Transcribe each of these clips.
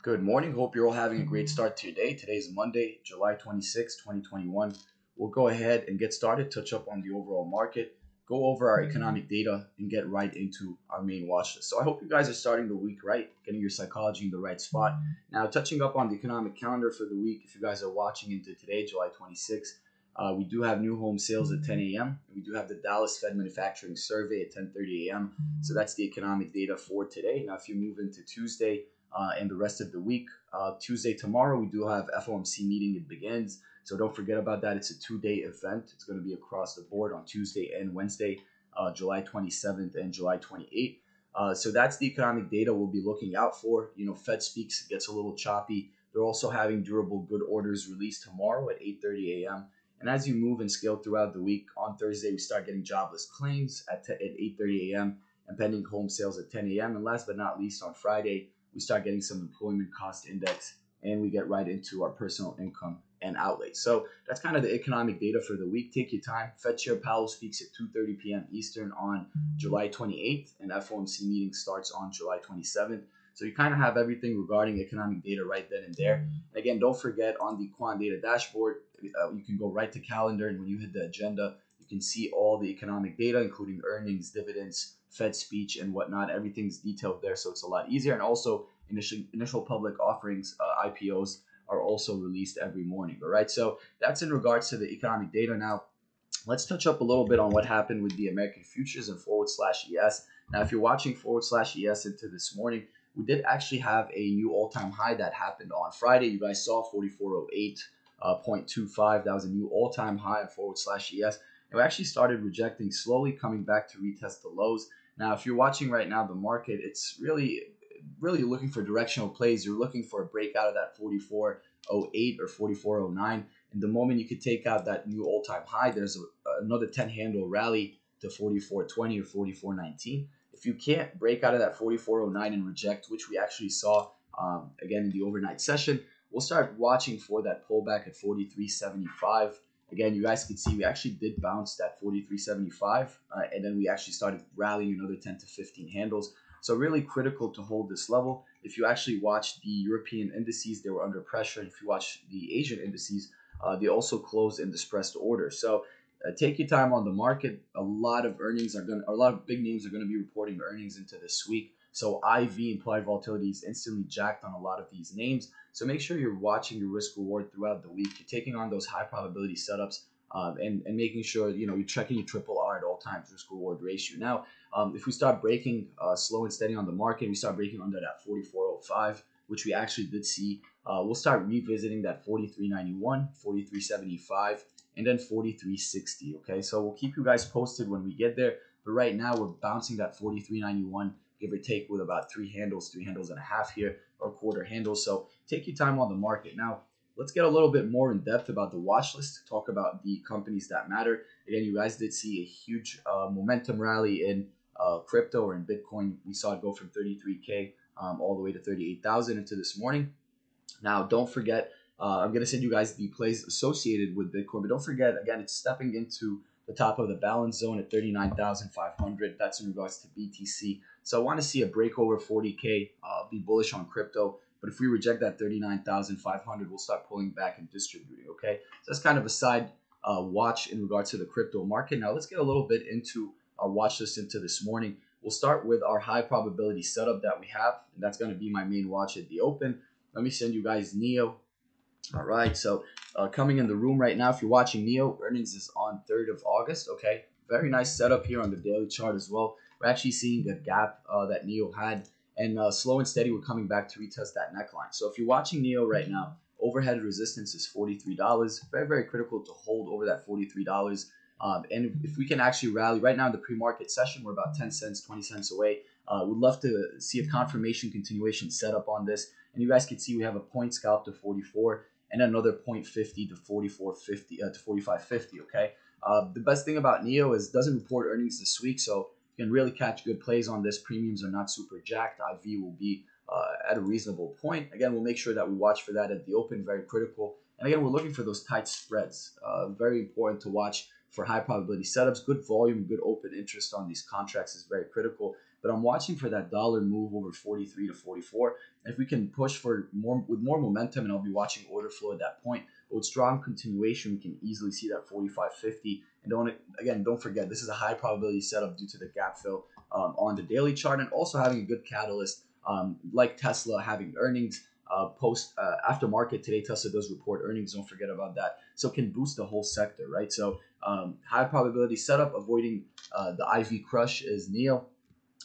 Good morning. Hope you're all having a great mm-hmm. start to your day. Today is Monday, July 26, 2021. We'll go ahead and get started, touch up on the overall market, go over our mm-hmm. economic data, and get right into our main watch list. So I hope you guys are starting the week right, getting your psychology in the right spot. Mm-hmm. Now, touching up on the economic calendar for the week, if you guys are watching into today, July 26, uh, we do have new home sales at 10 a.m. We do have the Dallas Fed Manufacturing Survey at 10:30 a.m. So that's the economic data for today. Now, if you move into Tuesday, uh, and the rest of the week. Uh, Tuesday, tomorrow, we do have FOMC meeting. It begins. So don't forget about that. It's a two day event. It's going to be across the board on Tuesday and Wednesday, uh, July 27th and July 28th. Uh, so that's the economic data we'll be looking out for. You know, Fed speaks gets a little choppy. They're also having durable good orders released tomorrow at 8:30 a.m. And as you move and scale throughout the week, on Thursday we start getting jobless claims at, t- at 8:30 a.m. and pending home sales at 10 a.m. And last but not least, on Friday we start getting some employment cost index and we get right into our personal income and outlay. So that's kind of the economic data for the week. Take your time. Fed Chair Powell speaks at 2:30 p.m. Eastern on July 28th, and FOMC meeting starts on July 27th. So you kind of have everything regarding economic data right then and there. again, don't forget on the quant data dashboard, uh, you can go right to calendar, and when you hit the agenda, you can see all the economic data, including earnings, dividends, Fed speech and whatnot. Everything's detailed there, so it's a lot easier. And also, initial initial public offerings, uh, IPOs, are also released every morning. All right, so that's in regards to the economic data. Now, let's touch up a little bit on what happened with the American futures and forward slash ES. Now, if you're watching forward slash ES into this morning, we did actually have a new all-time high that happened on Friday. You guys saw 4408.25. Uh, that was a new all-time high on forward slash ES. And we actually started rejecting slowly, coming back to retest the lows. Now, if you're watching right now the market, it's really really looking for directional plays. You're looking for a breakout of that 4408 or 4409. And the moment you could take out that new all-time high, there's a, another 10 handle rally to 4420 or 4419. If you can't break out of that 4409 and reject, which we actually saw um, again in the overnight session, we'll start watching for that pullback at 4375 Again, you guys can see we actually did bounce that 43.75, uh, and then we actually started rallying another 10 to 15 handles. So really critical to hold this level. If you actually watch the European indices, they were under pressure. And if you watch the Asian indices, uh, they also closed in distressed order. So uh, take your time on the market. A lot of earnings are going, a lot of big names are going to be reporting earnings into this week. So IV implied volatility is instantly jacked on a lot of these names. So make sure you're watching your risk reward throughout the week. You're taking on those high probability setups um, and, and making sure you know you're checking your triple R at all times, risk reward ratio. Now, um, if we start breaking uh, slow and steady on the market, we start breaking under that 4405, which we actually did see. Uh, we'll start revisiting that 4391, 4375, and then 4360. Okay, so we'll keep you guys posted when we get there. But right now, we're bouncing that 4391 give or take, with about three handles, three handles and a half here, or quarter handles. So take your time on the market. Now, let's get a little bit more in depth about the watch list, talk about the companies that matter. Again, you guys did see a huge uh, momentum rally in uh, crypto or in Bitcoin. We saw it go from 33K um, all the way to 38,000 into this morning. Now, don't forget, uh, I'm going to send you guys the plays associated with Bitcoin, but don't forget, again, it's stepping into the top of the balance zone at 39,500. That's in regards to BTC. So I want to see a break over 40K, uh, be bullish on crypto. But if we reject that 39,500, we'll start pulling back and distributing. Okay. So that's kind of a side uh, watch in regards to the crypto market. Now let's get a little bit into our watch list into this morning. We'll start with our high probability setup that we have, and that's going to be my main watch at the open. Let me send you guys NIO. All right, so uh, coming in the room right now, if you're watching NIO, earnings is on 3rd of August. Okay, very nice setup here on the daily chart as well. We're actually seeing a gap uh, that NIO had, and uh, slow and steady, we're coming back to retest that neckline. So if you're watching NIO right now, overhead resistance is $43. Very, very critical to hold over that $43. Um, and if we can actually rally right now in the pre-market session, we're about 10 cents, 20 cents away. Uh, we'd love to see a confirmation continuation setup on this. And you guys can see we have a point scalp to 44 and another 0.50 to 44.50 uh, to 45.50. Okay. Uh, the best thing about NIO is doesn't report earnings this week, so you can really catch good plays on this. Premiums are not super jacked. IV will be uh, at a reasonable point. Again, we'll make sure that we watch for that at the open, very critical. And again, we're looking for those tight spreads. Uh, very important to watch for high probability setups. Good volume, good open interest on these contracts is very critical. But I'm watching for that dollar move over 43 to 44. If we can push for more with more momentum, and I'll be watching order flow at that point. But with strong continuation, we can easily see that 45.50. And don't again, don't forget this is a high probability setup due to the gap fill um, on the daily chart, and also having a good catalyst um, like Tesla having earnings. Uh, post uh, after market today, Tesla does report earnings. Don't forget about that. So can boost the whole sector, right? So um, high probability setup, avoiding uh, the IV crush is NIO.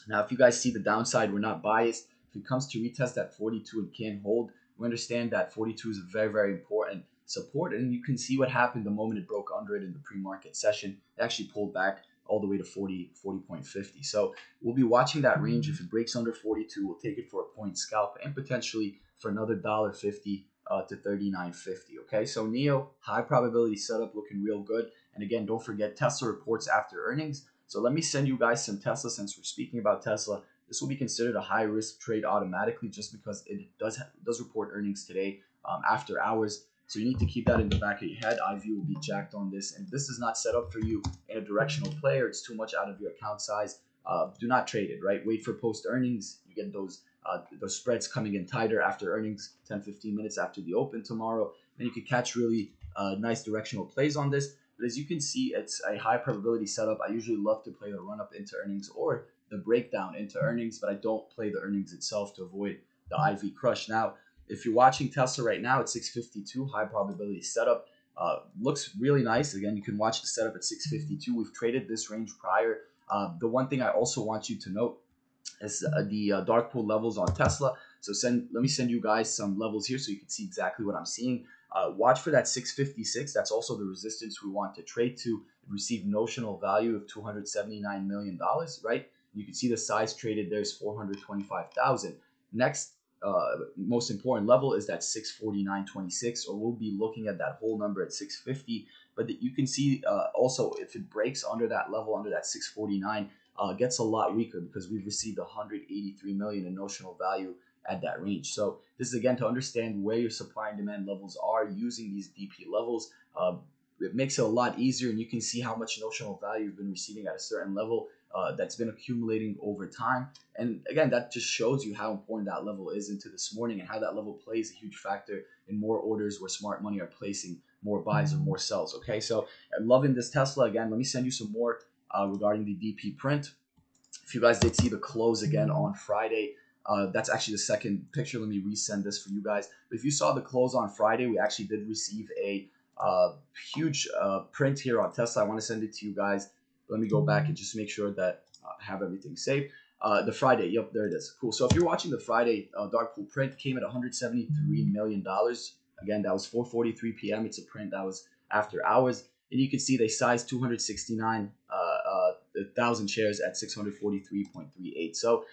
Now, if you guys see the downside, we're not biased. If it comes to retest at 42 and can't hold, we understand that 42 is a very, very important support. And you can see what happened the moment it broke under it in the pre-market session. It actually pulled back all the way to 40, 40.50. So we'll be watching that range. If it breaks under 42, we'll take it for a point scalp and potentially for another dollar fifty uh, to 39.50. Okay, so NIO high probability setup looking real good. And again, don't forget Tesla reports after earnings. So let me send you guys some Tesla since we're speaking about Tesla. This will be considered a high risk trade automatically just because it does does report earnings today um, after hours. So you need to keep that in the back of your head. IV will be jacked on this, and this is not set up for you in a directional player. It's too much out of your account size. Uh, do not trade it. Right, wait for post earnings. You get those uh, those spreads coming in tighter after earnings, 10, 15 minutes after the open tomorrow. Then you could catch really uh, nice directional plays on this. But as you can see, it's a high probability setup. I usually love to play the run up into earnings or the breakdown into earnings, but I don't play the earnings itself to avoid the IV crush. Now, if you're watching Tesla right now at 652, high probability setup. Uh, looks really nice. Again, you can watch the setup at 652. We've traded this range prior. Uh, the one thing I also want you to note is uh, the uh, dark pool levels on Tesla. So send let me send you guys some levels here so you can see exactly what I'm seeing. Uh, watch for that 656. That's also the resistance we want to trade to. Receive notional value of 279 million dollars. Right. You can see the size traded there is 425,000. Next uh, most important level is that 649.26, or we'll be looking at that whole number at 650. But you can see uh, also if it breaks under that level, under that 649, uh, gets a lot weaker because we've received 183 million in notional value at that range. So this is again to understand where your supply and demand levels are using these DP levels. Uh, it makes it a lot easier, and you can see how much notional value you've been receiving at a certain level uh, that's been accumulating over time. And again, that just shows you how important that level is into this morning and how that level plays a huge factor in more orders where smart money are placing more buys or more sells. Okay, so I'm loving this Tesla again. Let me send you some more uh, regarding the DP print. If you guys did see the close again on Friday, uh, that's actually the second picture. Let me resend this for you guys. But if you saw the close on Friday, we actually did receive a uh, huge uh, print here on Tesla. I want to send it to you guys. Let me go back and just make sure that I have everything saved. Uh, the Friday, yep, there it is. Cool. So if you're watching the Friday uh, dark pool print, came at 173 million dollars. Again, that was 4:43 p.m. It's a print that was after hours, and you can see they sized 269 uh, uh, thousand shares at 643.38. So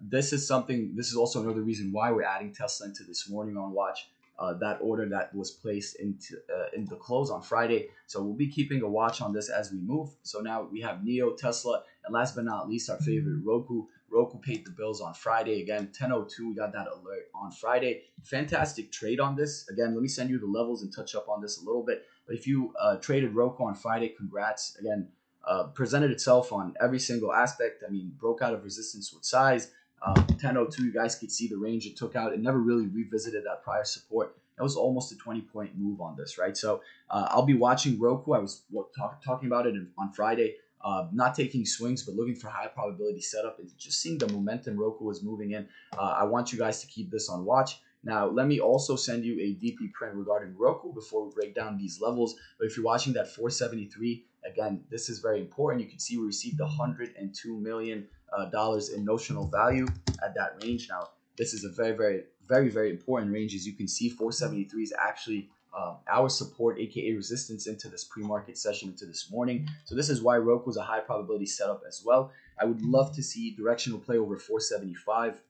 this is something. This is also another reason why we're adding Tesla into this morning on watch uh, that order that was placed into uh, in the close on Friday. So we'll be keeping a watch on this as we move. So now we have NIO, Tesla, and last but not least, our favorite Roku. Roku paid the bills on Friday again, 10:02. We got that alert on Friday. Fantastic trade on this. Again, let me send you the levels and touch up on this a little bit. But if you uh, traded Roku on Friday, congrats. Again, uh, presented itself on every single aspect. I mean, broke out of resistance with size, um, 1002, you guys could see the range it took out. It never really revisited that prior support. It was almost a 20 point move on this, right? So uh, I'll be watching Roku. I was talk, talking about it on Friday. Uh, not taking swings, but looking for high probability setup just seeing the momentum Roku is moving in. Uh, I want you guys to keep this on watch. Now, let me also send you a DP print regarding Roku before we break down these levels. But if you're watching that 473, again, this is very important. You can see we received 102 million uh, dollars in notional value at that range. Now, this is a very, very, very, very important range. As you can see, 473 is actually um, our support, aka resistance, into this pre-market session into this morning. So this is why Roku is a high probability setup as well. I would love to see directional play over 475.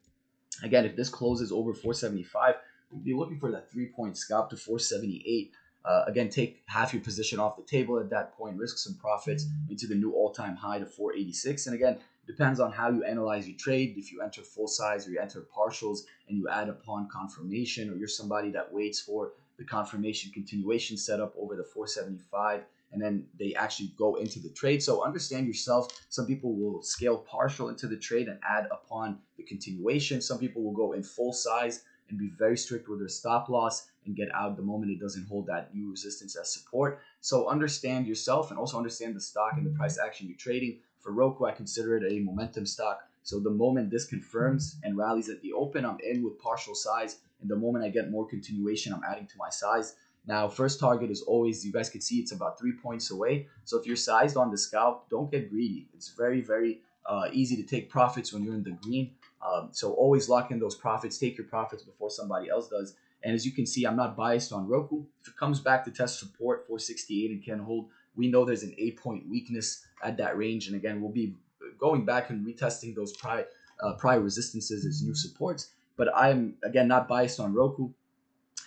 Again, if this closes over 475, we'll be looking for that three-point scalp to 478. Uh, again, take half your position off the table at that point, risk some profits into the new all-time high to 486. And again, depends on how you analyze your trade. If you enter full size or you enter partials and you add upon confirmation, or you're somebody that waits for the confirmation continuation setup over the 475 and then they actually go into the trade. So understand yourself. Some people will scale partial into the trade and add upon the continuation. Some people will go in full size and be very strict with their stop loss and get out the moment it doesn't hold that new resistance as support. So understand yourself and also understand the stock and the price action you're trading. For Roku, I consider it a momentum stock. So the moment this confirms and rallies at the open, I'm in with partial size. And the moment I get more continuation, I'm adding to my size. Now, first target is always, you guys can see it's about three points away. So if you're sized on the scalp, don't get greedy. It's very, very uh, easy to take profits when you're in the green. Um, so always lock in those profits, take your profits before somebody else does. And as you can see, I'm not biased on Roku. If it comes back to test support 468 and can hold, we know there's an eight point weakness at that range. And again, we'll be going back and retesting those prior, uh, prior resistances as new supports. But I'm, again, not biased on Roku.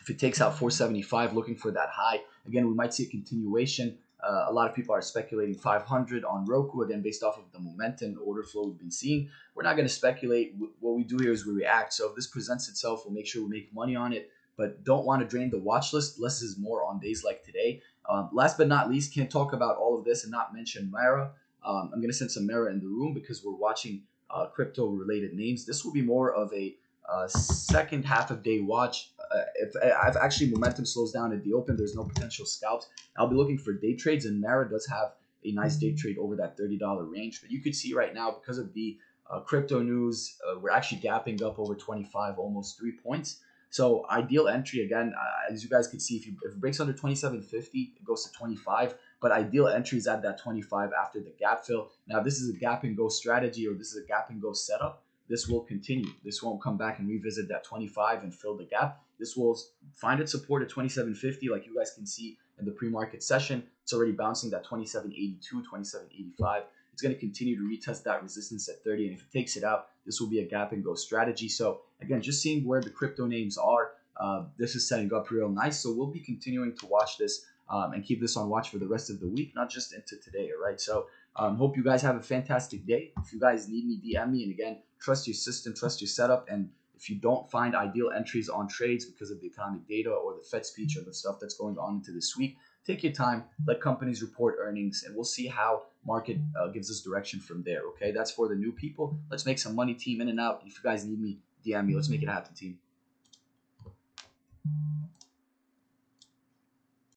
If it takes out 475, looking for that high, again, we might see a continuation. Uh, a lot of people are speculating 500 on Roku again based off of the momentum, order flow we've been seeing. We're not going to speculate. What we do here is we react. So if this presents itself, we'll make sure we make money on it. But don't want to drain the watch list. Less is more on days like today. Um, last but not least, can't talk about all of this and not mention Mara. Um, I'm going to send some Mara in the room because we're watching uh, crypto related names. This will be more of a uh, second half of day watch. Uh, if, if actually momentum slows down at the open, there's no potential scalps. I'll be looking for day trades, and Mara does have a nice day trade over that $30 range. But you could see right now, because of the uh, crypto news, uh, we're actually gapping up over 25, almost three points. So ideal entry again, uh, as you guys can see, if, you, if it breaks under 2750, it goes to 25. But ideal entry is at that 25 after the gap fill. Now, this is a gap and go strategy, or this is a gap and go setup this will continue. This won't come back and revisit that 25 and fill the gap. This will find its support at 2750, like you guys can see in the pre-market session. It's already bouncing that 2782, 2785. It's going to continue to retest that resistance at 30, and if it takes it out, this will be a gap and go strategy. So again, just seeing where the crypto names are, uh, this is setting up real nice. So we'll be continuing to watch this um, and keep this on watch for the rest of the week, not just into today. All right. So um, hope you guys have a fantastic day. If you guys need me, DM me. And again, trust your system, trust your setup. And if you don't find ideal entries on trades because of the economic data or the Fed speech or the stuff that's going on into this week, take your time, let companies report earnings, and we'll see how market uh, gives us direction from there. Okay, that's for the new people. Let's make some money, team, in and out. If you guys need me, DM me. Let's make it happen, team.